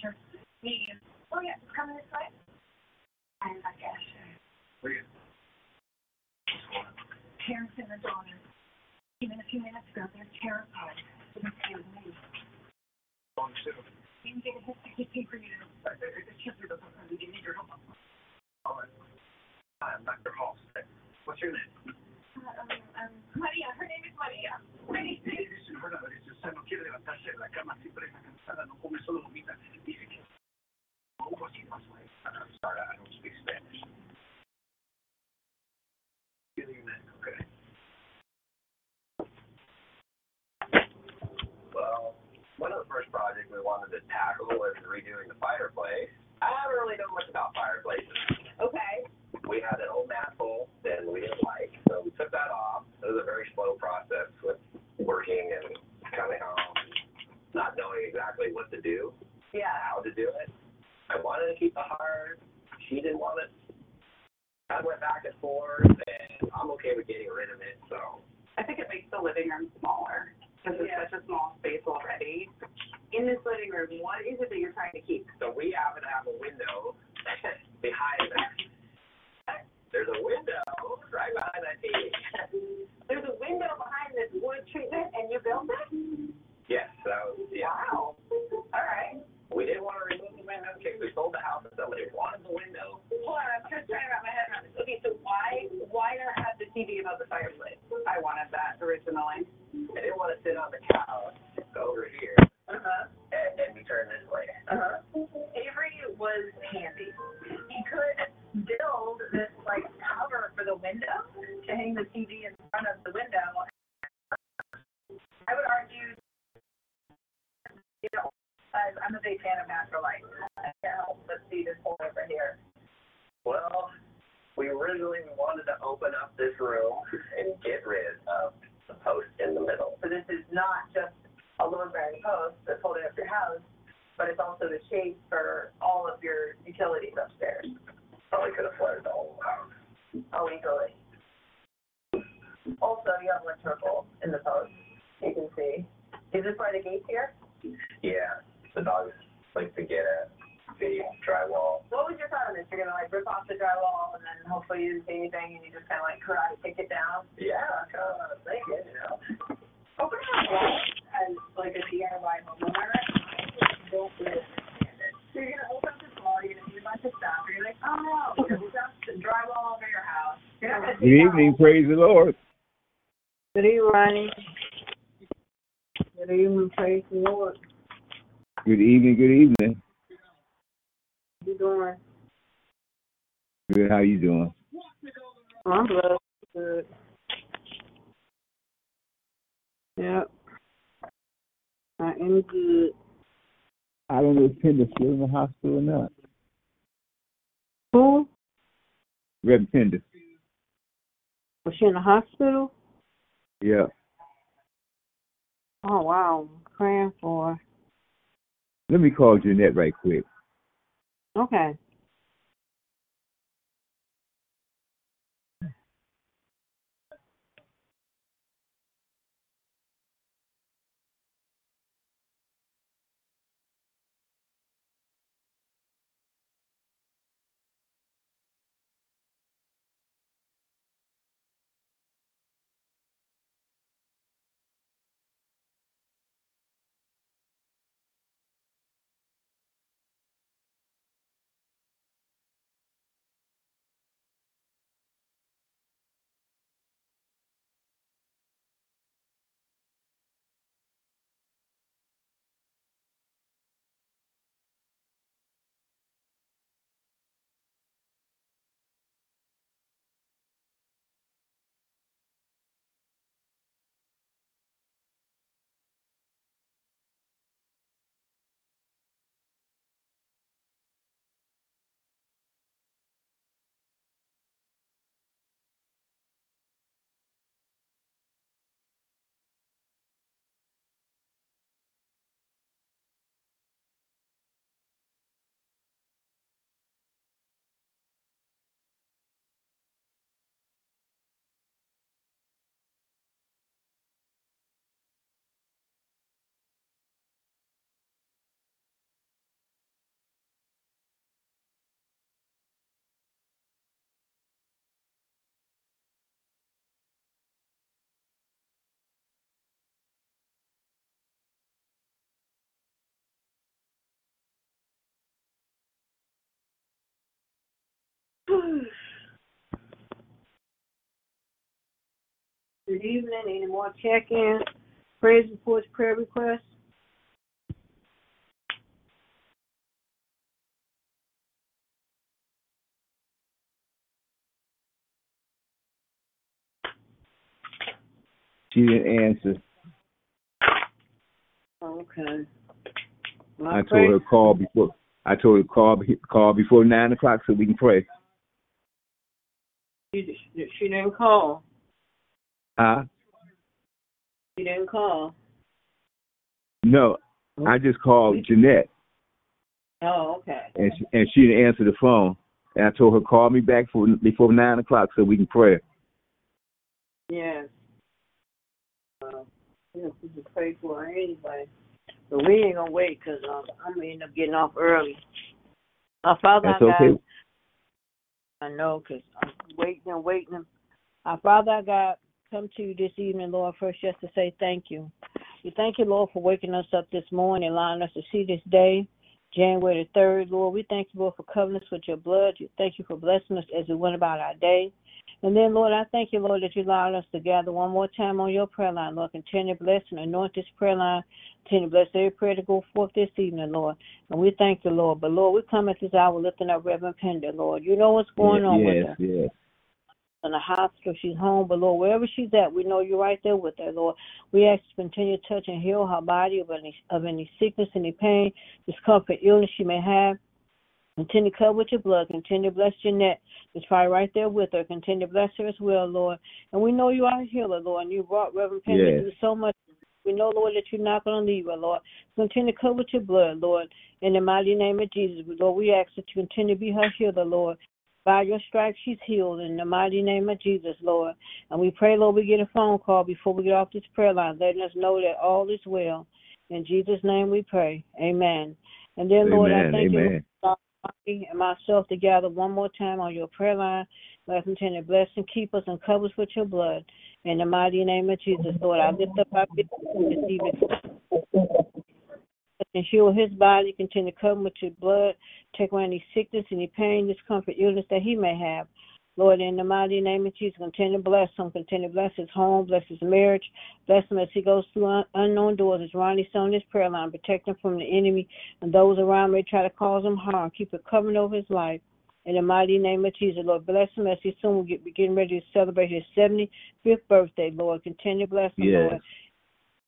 Sure. Medium. Oh, yeah, come this way. I'm not sure. Oh, Where you? Parents and the daughter. Even a few minutes ago, they're terrified. Didn't see a move. Long too. Didn't get a history for you. It- it's just that we need your help. All right. I'm Dr. Hall. What's your name? Um, um, María, her name is María. Pretty, Sí, dice, no, no, dice, o sea, no quiere levantarse de la cama, siempre está cansada, no come, solo vomita. Dice que algo así pasó. I'm sorry, I don't speak Spanish. Feeling that, okay. Well, one of the first projects we wanted to tackle was redoing the fireplace. I don't really know much about fireplaces. Okay. We had an old mantel that we didn't like, so we took that off. It was a very slow process with working and coming home, not knowing exactly what to do, Yeah. how to do it. I wanted to keep the heart. She didn't want it. I went back and forth, and I'm okay with getting rid of it. So I think it makes the living room smaller because it's Yeah. such a small space already. In this living room, what is it that you're trying to keep? So we happen to have a window behind that. There's a window right behind that TV. There's a window behind this wood treatment, and you built it. yes, that was yeah. Wow. All right. We didn't want to remove the window in case we sold the house and somebody wanted the window. Hold on, I'm just trying to wrap my head around this. Okay, so why why not have the TV above the fireplace? I wanted that originally. I didn't want to sit on the couch Go over here Uh huh. and, and be turned this way. Uh huh. Avery was handy. He could build this like cover for the window to hang the TV in front of the window. I would argue, you know, I'm a big fan of natural light. I can't help but see this hole over here. Well, we originally wanted to open up this room and get rid of the post in the middle. So this is not just a load-bearing post that's holding up your house, but it's also the shape for all of your utilities upstairs. Probably could have flooded the whole house. Oh, easily. Also, you have electrical in the post. You can see. Is this by the gate here? Yeah, the dogs like to get at the drywall. What was your thought on this? You're gonna like rip off the drywall and then hopefully you didn't see anything and you just kind of like karate kick it down. Yeah, oh, I kind of was thinking, you know. Opening up walls as like a DIY homeowner, I don't really understand it. So you're gonna open bunch of stuff, and you're like, oh no, there's stuff, drywall over your house. You're not gonna see Good that evening, whole- praise the Lord. Good evening, Ronnie. Good evening, praise the Lord. Good evening, good evening. How you doing? Good, how you doing? I'm blessed. Good. Yep. I am good. I don't know if Pender's still in the hospital or not. Who? Reverend Pender. Was she in the hospital? Yeah. Oh wow. Praying for. her. Let me call Jeanette right quick. Okay. Good evening. Any more check-ins, praise reports, prayer requests? She didn't answer. Okay. Well, I pray- told her call before. I told her call call before nine o'clock so we can pray. She, she didn't call. Huh? You didn't call. No, I just called Jeanette Oh, okay. and she, and she didn't answer the phone. And I told her call me back for before nine o'clock so we can pray. Yes. Uh, yeah, we can pray for her anyway. But we ain't gonna wait 'cause um, I'm gonna end up getting off early. Our Father, That's our God, okay. I know 'cause I'm waiting and waiting. Our Father, our God, come to you this evening, Lord, first just to say thank you. We thank you, Lord, for waking us up this morning, allowing us to see this day, January the 3rd, Lord. We thank you, Lord, for covering us with your blood. We Thank you for blessing us as we went about our day. And then, Lord, I thank you, Lord, that you allowed us to gather one more time on your prayer line. Lord, continue to bless and anoint this prayer line. Continue to bless every prayer to go forth this evening, Lord. And we thank you, Lord. But, Lord, we come at this hour lifting up Reverend Pender, Lord. You know what's going Ye- on yes, with her yes. In the hospital. She's home, but Lord, wherever she's at, we know you're right there with her, Lord. We ask you to continue to touch and heal her body of any of any sickness, any pain, discomfort, illness she may have. Continue to cover with your blood. Continue to bless Jeanette. Just probably right there with her. Continue to bless her as well, Lord. And we know you are a healer, Lord, and you brought Reverend Penn Yes. to do so much. We know, Lord, that you're not going to leave her, Lord. Continue to cover with your blood, Lord. In the mighty name of Jesus, Lord, we ask that you continue to be her healer, Lord. By your stripes, she's healed in the mighty name of Jesus, Lord. And we pray, Lord, we get a phone call before we get off this prayer line, letting us know that all is well. In Jesus' name we pray. Amen. And then, Lord, I thank you Amen. Me and myself together one more time on your prayer line. Lord, continue to bless and keep us and cover us with your blood. In the mighty name of Jesus, Lord, I lift up our evening. And heal his body, continue to cover him with your blood. Take away any sickness, any pain, discomfort, illness that he may have. Lord, in the mighty name of Jesus, continue to bless him, continue to bless his home, bless his marriage, bless him as he goes through un- unknown doors. As Ronnie's on this prayer line, protect him from the enemy and those around may try to cause him harm. Keep it covering over his life. In the mighty name of Jesus, Lord, bless him as he soon will get getting ready to celebrate his 75th birthday, Lord. Continue to bless him, Yes. Lord.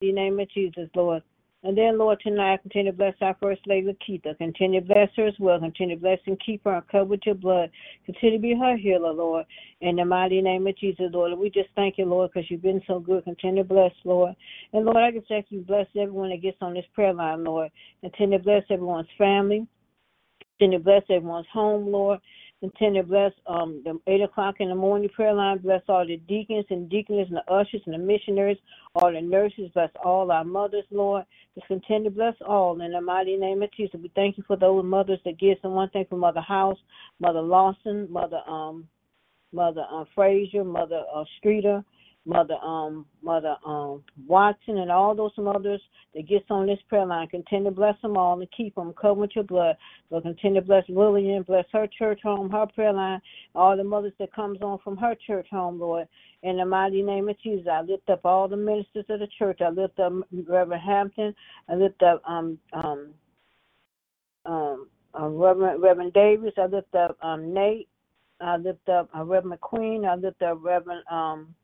In the name of Jesus, Lord. And then, Lord, tonight, continue to bless our First Lady Lakeitha. Continue to bless her as well. Continue to bless and keep her and cover with your blood. Continue to be her healer, Lord. In the mighty name of Jesus, Lord. We just thank you, Lord, because you've been so good. Continue to bless, Lord. And Lord, I just ask you bless everyone that gets on this prayer line, Lord. Continue to bless everyone's family. Continue to bless everyone's home, Lord. Continue to bless um, the 8 o'clock in the morning prayer line. Bless all the deacons and deaconess and the ushers and the missionaries, all the nurses. Bless all our mothers, Lord. Just continue to bless all in the mighty name of Jesus. We thank you for those mothers that give some one thing for Mother House, Mother Lawson, Mother um, Mother uh, Frazier, Mother uh, Streeter, Mother um Mother um Watson and all those mothers that gets on this prayer line. Continue to bless them all and keep them covered with your blood. Lord, continue to bless Lillian, bless her church home, her prayer line, all the mothers that comes on from her church home, Lord. In the mighty name of Jesus, I lift up all the ministers of the church. I lift up Reverend Hampton. I lift up um um um uh, Reverend Reverend Davis. I lift up um Nate. I lift up uh, Reverend McQueen. I lift up Reverend um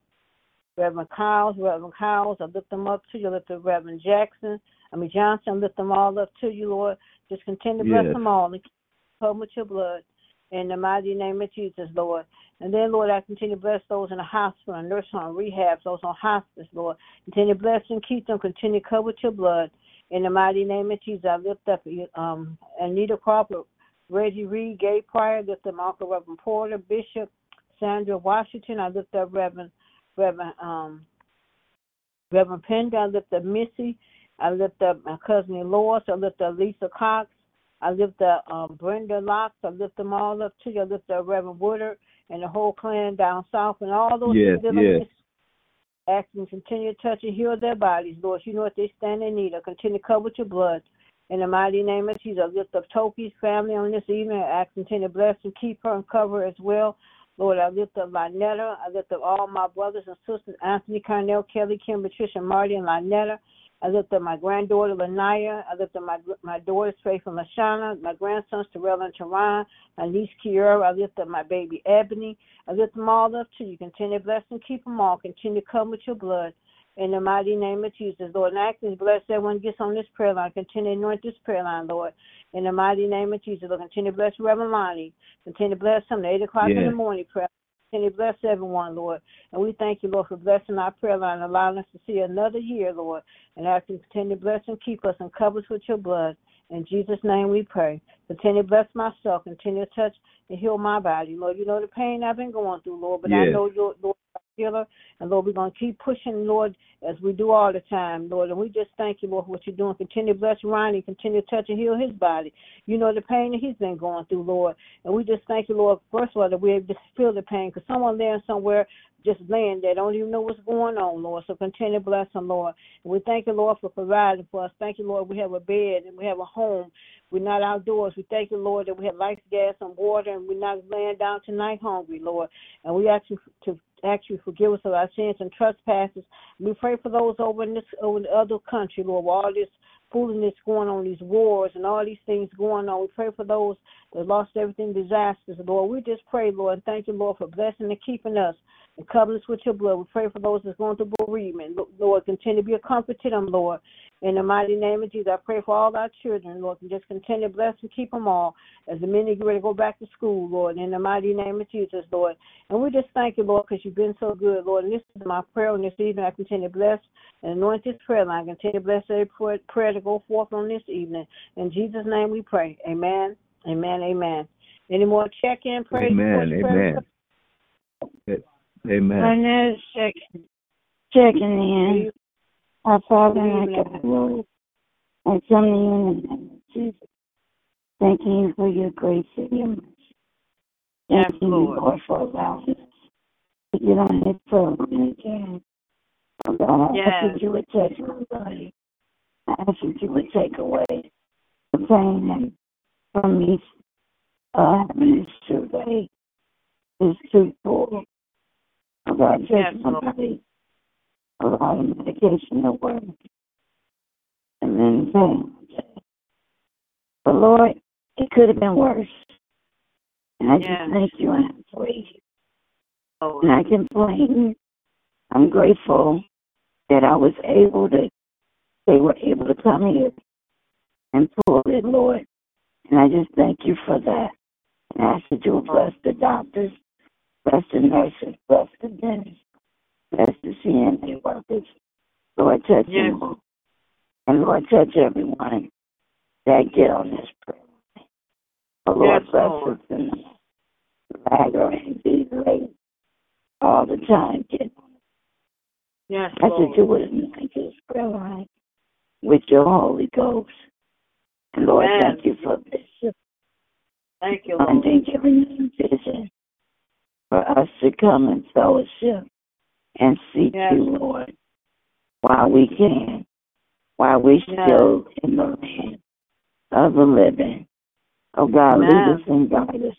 Reverend Kyles, Reverend Kyles, I lift them up to you. I lift up Reverend Jackson, I mean Johnson, I lift them all up to you, Lord. Just continue to bless Yes. them all and keep them with your blood. In the mighty name of Jesus, Lord. And then, Lord, I continue to bless those in the hospital, and nurse home, rehab, those on hospice, Lord. Continue to bless and keep them. Continue to cover with your blood. In the mighty name of Jesus, I lift up um, Anita Crawford, Reggie Reed, Gay Pryor, lift up Uncle Reverend Porter, Bishop, Sandra Washington. I lift up Reverend Reverend um Reverend Pender, I lift up Missy, I lift up my cousin Lois, I lift up Lisa Cox, I lift up um Brenda Locks, I lift them all up to you, I lift up Reverend Woodard and the whole clan down south and all those Yes, yes. Ask them continue to touch and heal their bodies, Lord. You know what they stand in need of. Continue to cover with your blood. In the mighty name of Jesus, I lift up Toki's family on this evening. I ask continue to bless and keep her and cover as well. Lord, I lift up Lynetta. I lift up all my brothers and sisters, Anthony, Carnell, Kelly, Kim, Patricia, Marty, and Lynetta. I lift up my granddaughter, Lanaya. I lift up my my daughters, Faith and Lashana, my grandsons, Terrell and Teron, my niece, Kiara. I lift up my baby, Ebony. I lift them all up to you. Continue to bless and keep them all. Continue to come with your blood. In the mighty name of Jesus, Lord. And I ask to bless everyone gets on this prayer line. Continue to anoint this prayer line, Lord. In the mighty name of Jesus, Lord. Continue to bless Reverend Lonnie. Continue to bless him at 8 o'clock in the morning prayer. Continue to bless everyone, Lord. And we thank you, Lord, for blessing our prayer line allowing us to see another year, Lord. And ask you continue to bless and keep us and cover us with your blood. In Jesus' name we pray. Continue to bless myself. Continue to touch and heal my body, Lord. You know the pain I've been going through, Lord, but I know you're, Lord, And Lord, we're going to keep pushing, Lord, as we do all the time, Lord. And we just thank you, Lord, for what you're doing. Continue to bless Ronnie. Continue to touch and heal his body. You know the pain that he's been going through, Lord. And we just thank you, Lord, first of all, that we're able to feel the pain. Because someone there somewhere just laying there don't even know what's going on, Lord. So continue to bless them, Lord. And we thank you, Lord, for providing for us. Thank you, Lord, we have a bed and we have a home. We're not outdoors. We thank you, Lord, that we have lights, gas, and water, and we're not laying down tonight hungry, Lord. And we ask you to ask you forgive us of our sins and trespasses. We pray for those over in this over in the other country, Lord, all this foolishness going on, these wars and all these things going on. We pray for those that lost everything, disasters, Lord. We just pray, Lord, and thank you, Lord, for blessing and keeping us and covering us with your blood. We pray for those that's going through bereavement. Lord, continue to be a comfort to them, Lord. In the mighty name of Jesus, I pray for all our children, Lord, and just continue to bless and keep them all as the many get ready to go back to school, Lord. In the mighty name of Jesus, Lord. And we just thank you, Lord, because you've been so good, Lord. And this is my prayer on this evening. I continue to bless and anoint this prayer line. Continue to bless every prayer to go forth on this evening. In Jesus' name we pray. Amen. Amen. Amen. Any more check in, praise Amen. reports, prayer Amen. Amen. Another section. Checking in. Our Father and our God, Lord, I come to you in the name of Jesus. Thanking you for your grace and your mercy. Yes, Thanking Lord. you, Lord, for allowing us to get on this program again. Oh God, I ask that you would touch my body. I ask that you would take away the pain and from me uh, this today. Full. Oh God, touch Yes, my Lord. body. Allow the medication to work. And then pain. But Lord, it could have been worse. And I Yes. just thank you and I praise you. Lord. And I complain. I'm grateful that I was able to they were able to come here and pull it, Lord. And I just thank you for that. And I ask that you will bless the doctors, bless the nurses, bless the dentists, bless the CNA workers. Lord, touch Yes. them all. And Lord, touch everyone that get on this prayer line. Oh, Lord, Yes, bless Lord. us in the lagger and be late all the time. Get Yes, I said Lord. you would anoint this prayer line with your Holy Ghost. And Lord, Amen. thank you for Bishop Thank you, Lord. Monday giving them vision for us to come and fellowship and seek Yes. you, Lord, while we can, while we Yes. still in the land of the living. Oh God, Amen. lead us and guide us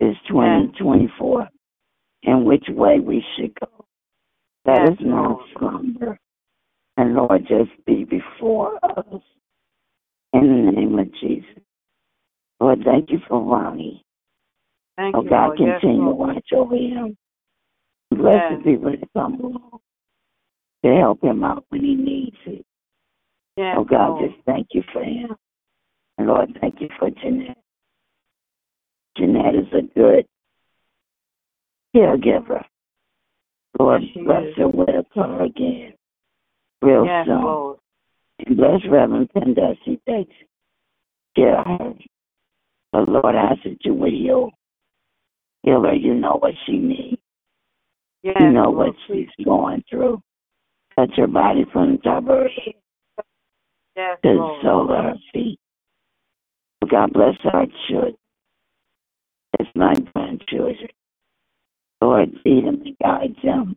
this 2024 and which way we should go. Let Yes, us not slumber. And Lord, just be before us in the name of Jesus. Lord, thank you for Ronnie. Thank Oh you, God, Lord. Yes, continue to watch over him. Bless Yes. the people that come along to help him out when he needs it. Yes, Oh God, Lord. just thank you for him. And Lord, thank you for Jeanette. Jeanette is a good caregiver. Lord, Yes, bless is. her with a car again real Yes, soon. Lord. And bless Reverend Pendesi takes care of her. But Lord, I ask that you would heal. Heal her. You know what she needs. Yes, You know Lord. what she's going through. Touch her body from the top of her head Yes, to the sole of her feet. God bless our children. It's my grandchildren. Lord, lead them and guide them.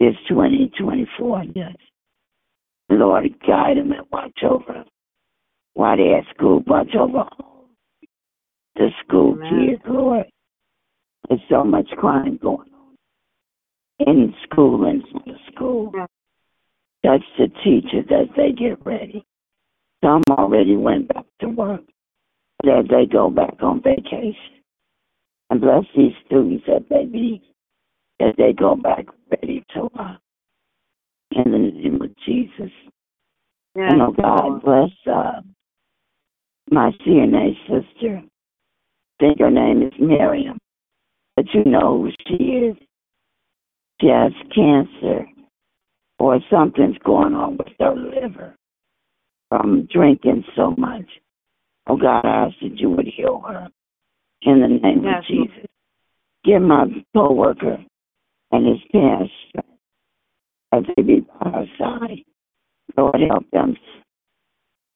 This 2024, yes. Lord, guide them and watch over them. While they're at school, watch over home. the school Amen. kids, Lord. There's so much crime going on in school and from the school. Touch the teachers as they get ready. Some already went back to work, but as they go back on vacation. And bless these students as they be, as they go back ready to work. In the name of Jesus. Yes, And oh God, bless uh, my CNA sister. I think her name is Miriam. But you know who she is. She has cancer or something's going on with her liver from drinking so much. Oh God, I ask that you would heal her in the name Yes, of Jesus. Give my coworker and his parents strength as they be by her side. Lord, help them.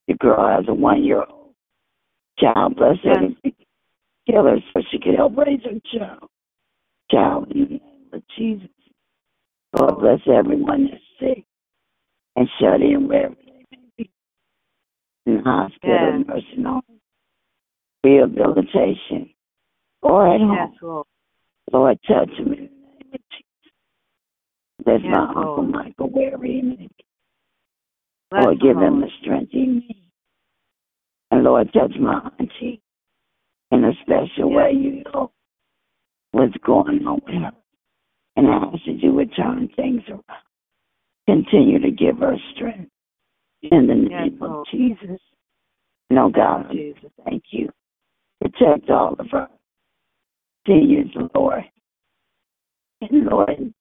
The girl has a one year old child. Bless her Yes. heal her so she can help raise her child. Child in the name of Jesus. Lord, bless everyone that's sick and shut in wherever they may be. In the hospital, Yes. nursing home, rehabilitation, or at home. Yes, Lord. Lord, touch him in the name of Jesus. Yes, my Uncle Lord. Michael wherever he may. Bless Lord, give him the strength he needs. And Lord, touch my auntie in a special Yes. way. You know what's going on with her. And I ask that you would turn things around. Continue to give her strength. In the Yes, name of. Jesus. No, God, Jesus. thank you. Protect all of our you, Lord. And Lord,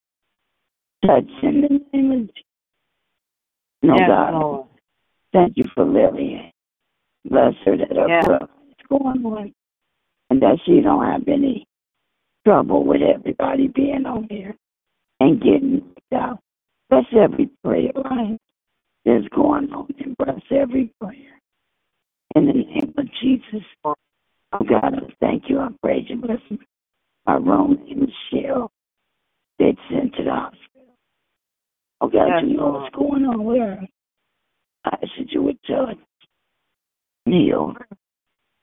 touch in the name of Jesus. No, yes, God, Lord. thank you for Lillian. Bless her that her Yes. prayer is going on and that she don't have any trouble with everybody being on here and getting out. Bless every prayer line that's going on and bless every prayer. In the name of Jesus. Oh God, I thank you. I praise you. Bless my Rome and Michelle that's sent to the hospital. Oh God, Yes, you know what's going on with her. I that you would touch, her,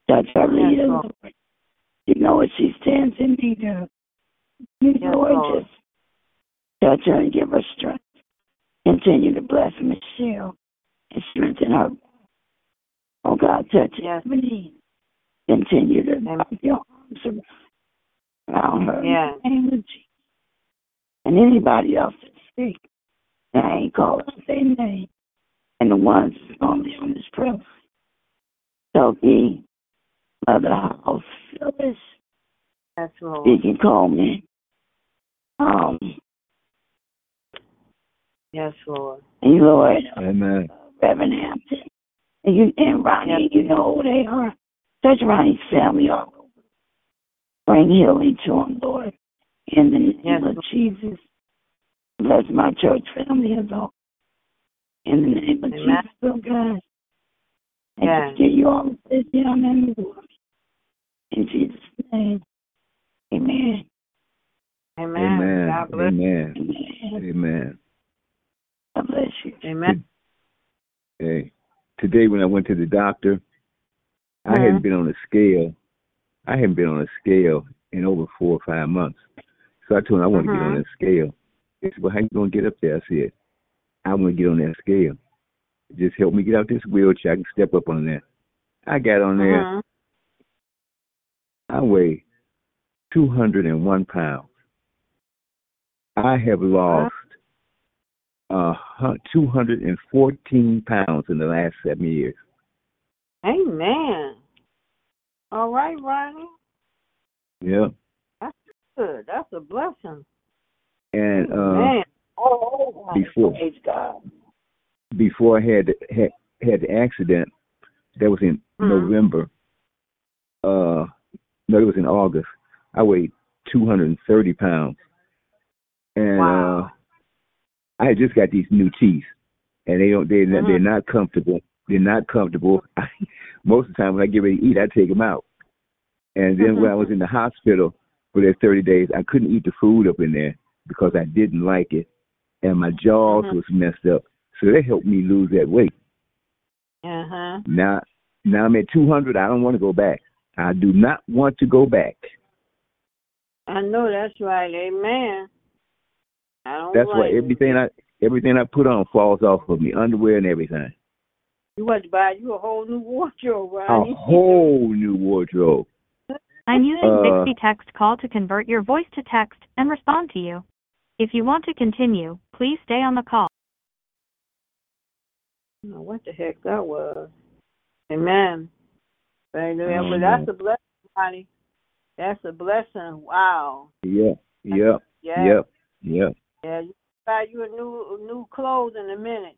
touch her Yes, leader, Lord. You know what she stands in need of. You Yes, know Lord. just touch her and give her strength. Continue to bless Michelle and strengthen her. Oh God, touch Yes. Ebony. Continue to wrap your arms around, her. Yes. Name of Jesus. And anybody else that's sick, I ain't calling out their name. and the ones that's going to be on this prayer. Sophie, Mother House, Phyllis, Yes, Lord. Deacon Coleman, um, Yes, Lord. and Lord, Amen. Reverend Hampton. And you and Ronnie, you know who they are. Touch Ronnie's family all over. Bring healing to them, Lord. In the name Yes, of Lord. Jesus. Bless my church family as well. In the name of Amen. Jesus, oh God. And Yes. just give you all the praise, the and the glory. In Jesus' name. Amen. Amen. Amen. God bless. Amen. Amen. Amen. God bless you. Amen. Hey, today when I went to the doctor, I Mhm. hadn't been on a scale. I hadn't been on a scale in over four or five months. So I told him I want to get on Mhm. that scale. He said, "Well, how you gonna get up there?" I said, "I want to get on that scale. Just help me get out this wheelchair. I can step up on there." I got on there. Mhm. I weigh two hundred and one pounds. I have lost uh two hundred and fourteen pounds in the last seven years. Amen. All right, Ronnie. Yeah. That's good. That's a blessing. And uh Man. Before. God. before I had had had the accident, that was in Mhm. November. Uh, no, it was in August. I weighed 230 pounds, and Wow. uh, I had just got these new teeth, and they don't they Mhm. they're not comfortable. They're not comfortable. I, Most of the time when I get ready to eat, I take them out. And then when I was in the hospital for that 30 days, I couldn't eat the food up in there because I didn't like it, and my jaws Mhm. was messed up. So they helped me lose that weight. Uh huh. Now, now I'm at 200. I don't want to go back. I do not want to go back. I know that's right. Amen. I don't That's why everything I everything I put on falls off of me, underwear and everything. You want to buy you a whole new wardrobe, A whole new wardrobe. I'm using Uh, Bixby Text Call to convert your voice to text and respond to you. If you want to continue, please stay on the call. I what the heck that was. Amen. Baby, I don't but that's a blessing, Ronnie. That's a blessing. Wow. Yep, yep, Yeah. yep, yep. Yeah, you buy you a new new clothes in a minute.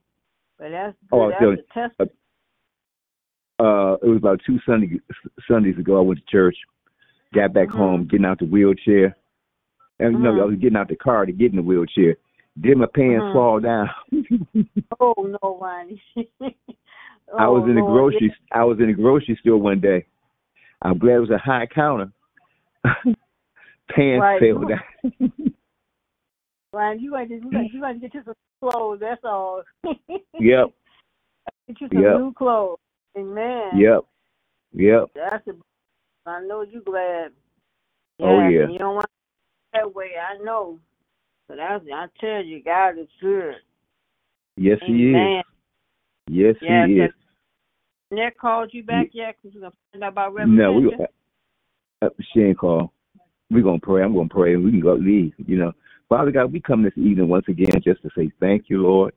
But that's Oh, good. I'll that's tell a you. test. Uh, it was about two Sunday Sundays ago. I went to church, got back Mhm. home, getting out the wheelchair, and you know Mhm. I was getting out the car to get in the wheelchair. Did my pants Mhm. fall down? Oh no, Ronnie. I was Oh, in the grocery. I was in the grocery store one day. I'm glad it was a high counter. Pants Right. fell down. Ronnie, you want to you you to get you some clothes. That's all. yep, Get you some Yep. new clothes. Amen. yep, yep. That's a. I know you glad. Oh, yeah. You don't want that way. I know. But I, I tell you, God is good. Yes, he is. Yes, he is. Nick called you back yet? Because we're gonna find out about No, we. Uh, she ain't call. We're gonna pray. I'm gonna pray, and we can go leave. You know, Father God, we come this evening once again just to say thank you, Lord.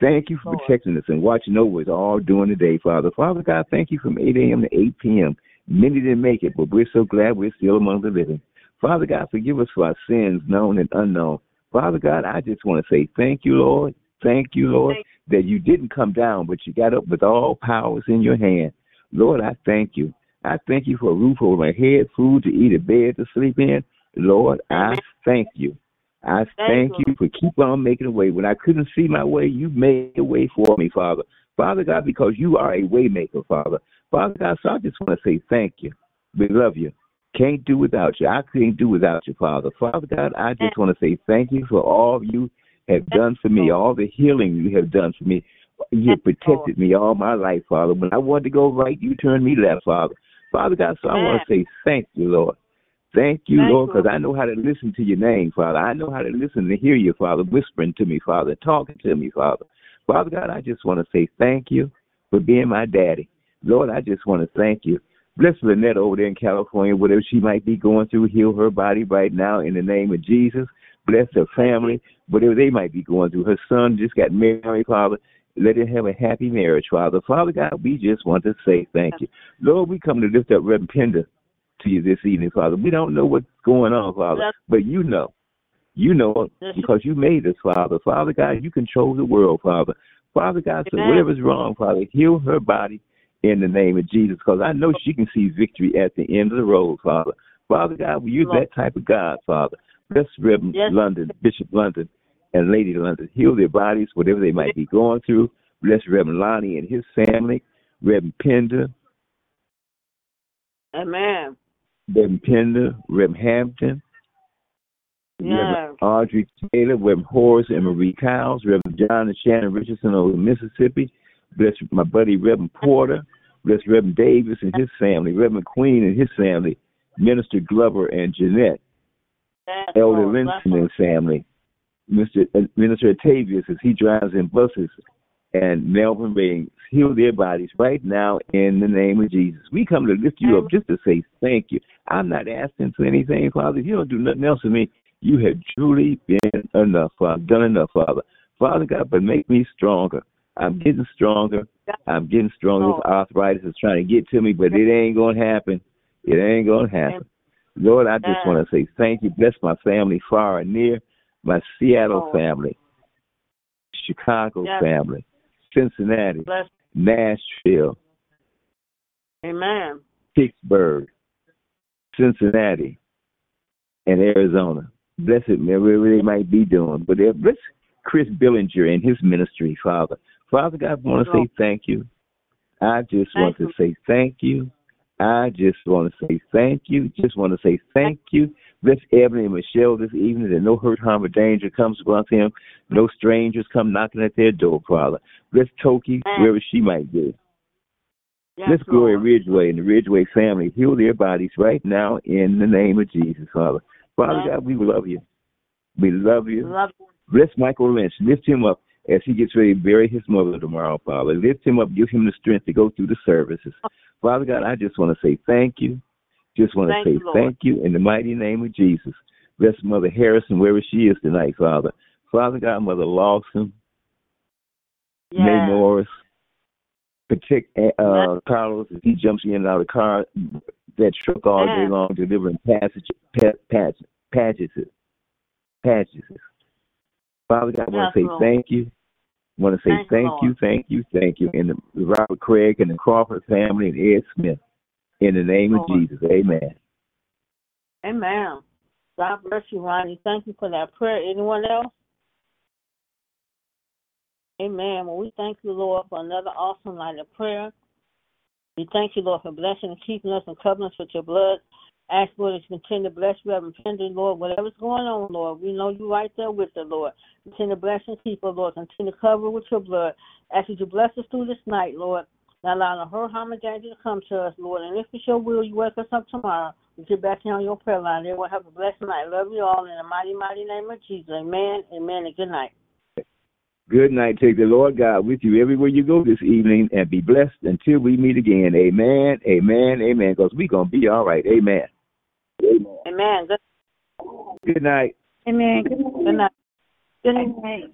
Thank you for Lord. protecting us and watching over us all during the day, Father. Father God, thank you from 8 a.m. to 8 p.m. Many didn't make it, but we're so glad we're still among the living. Father God, forgive us for our sins, known and unknown. Father God, I just want to say thank you, Lord. Thank you, Lord, that you didn't come down, but you got up with all powers in your hand. Lord, I thank you. I thank you for a roof over my head, food to eat, a bed to sleep in. Lord, I thank you. I thank you for keep on making a way. When I couldn't see my way, you made a way for me, Father. Father God, because you are a way maker, Father. Father God, so I just want to say thank you. We love you. Can't do without you. I can't do without you, Father. Father God, I just want to say thank you for all you have done for me, all the healing you have done for me. You have protected me all my life, Father. When I wanted to go right, you turned me left, Father. Father God, so I want to say thank you, Lord. Thank you, Thank Lord, because I know how to listen to your name, Father. I know how to listen to hear you, Father, whispering to me, Father, talking to me, Father. Father God, I just want to say thank you for being my daddy. Lord, I just want to thank you. Bless Lynette over there in California, whatever she might be going through, heal her body right now in the name of Jesus. Bless her family, whatever they might be going through. Her son just got married, Father. Let it have a happy marriage, Father. Father God, we just want to say thank you. Lord, we come to lift up Reverend Pender to you this evening, Father. We don't know what's going on, Father, but you know. You know because you made us, Father. Father God, you control the world, Father. Father God, so whatever's wrong, Father, heal her body in the name of Jesus, because I know she can see victory at the end of the road, Father. Father God, you're Lord. that type of God, Father. Bless Reverend Yes. London, Bishop London, and Lady London. Heal their bodies, whatever they might be going through. Bless Reverend Lonnie and his family, Reverend Pender, Amen. Reverend Pender, Reverend Hampton, Yes. Reverend Audrey Taylor, Reverend Horace and Marie Cowles, Reverend John and Shannon Richardson over in Mississippi. Bless my buddy Reverend Porter. Bless Reverend Davis and his family, Reverend Queen and his family, Minister Glover and Jeanette, Yes, Elder Lord. Linson and family, Mr. uh, Minister Octavius as he drives in buses, and Melvin Ray. Heal their bodies right now in the name of Jesus. We come to lift you up just to say thank you. I'm not asking for anything, Father. If you don't do nothing else for me, you have truly been enough, Father. Done enough, Father. Father God, but make me stronger. I'm getting stronger. I'm getting stronger. This oh. arthritis is trying to get to me, but it ain't going to happen. It ain't going to happen. Lord, I just want to say thank you. Bless my family far and near, my Seattle Lord. family, Chicago family, Cincinnati. Nashville, Amen. Pittsburgh, Cincinnati, and Arizona. Bless it, wherever they might be doing. But bless Chris Billinger and his ministry, Father. Father God, I want to say thank you. I just want to say thank you. I just want to say thank you. Just want to say thank you. Bless Ebony and Michelle this evening that no hurt, harm, or danger comes upon them. No strangers come knocking at their door, Father. Bless Toki wherever she might be. Yes, Bless Gloria Ridgeway and the Ridgeway family. Heal their bodies right now in the name of Jesus, Father. Father Yes. God, we love you. We love you. Love you. Bless Michael Lynch. Lift him up as he gets ready to bury his mother tomorrow, Father. Lift him up. Give him the strength to go through the services. Father God, I just want to say thank you. Just want to Thank say you, thank you in the mighty name of Jesus. Bless Mother Harrison wherever she is tonight, Father. Father God, Mother Lawson, May Morris, protect uh, Carlos as he jumps in and out of the car, that truck all day long, delivering passage, pa- patch, patches, patches. Father God, I want to say thank you. I want to say Thank you, thank you, thank you, thank you. And the Robert Craig and the Crawford family and Ed Smith. In the name of Jesus, amen. Amen. God bless you, Ronnie. Thank you for that prayer. Anyone else? Amen. Well, we thank you, Lord, for another awesome night of prayer. We thank you, Lord, for blessing and keeping us and covering us with your blood. Ask, Lord, you continue to bless you Reverend Pendry, Lord. Whatever's going on, Lord, we know you're right there with her, Lord. Continue to bless keep her, Lord. Continue to cover with your blood. Ask you to bless us through this night, Lord. Not allowing her harm and danger to come to us, Lord. And if it's your will, you wake us up tomorrow. We get back here on your prayer line. Everyone have a blessed night. Love you all in the mighty, mighty name of Jesus. Amen, amen, and good night. Good night. Take the Lord God with you everywhere you go this evening and be blessed until we meet again. Amen, amen, amen. Because we're going to be all right. Amen. Amen. Good, Good night. Amen. good night. Good night. Amen.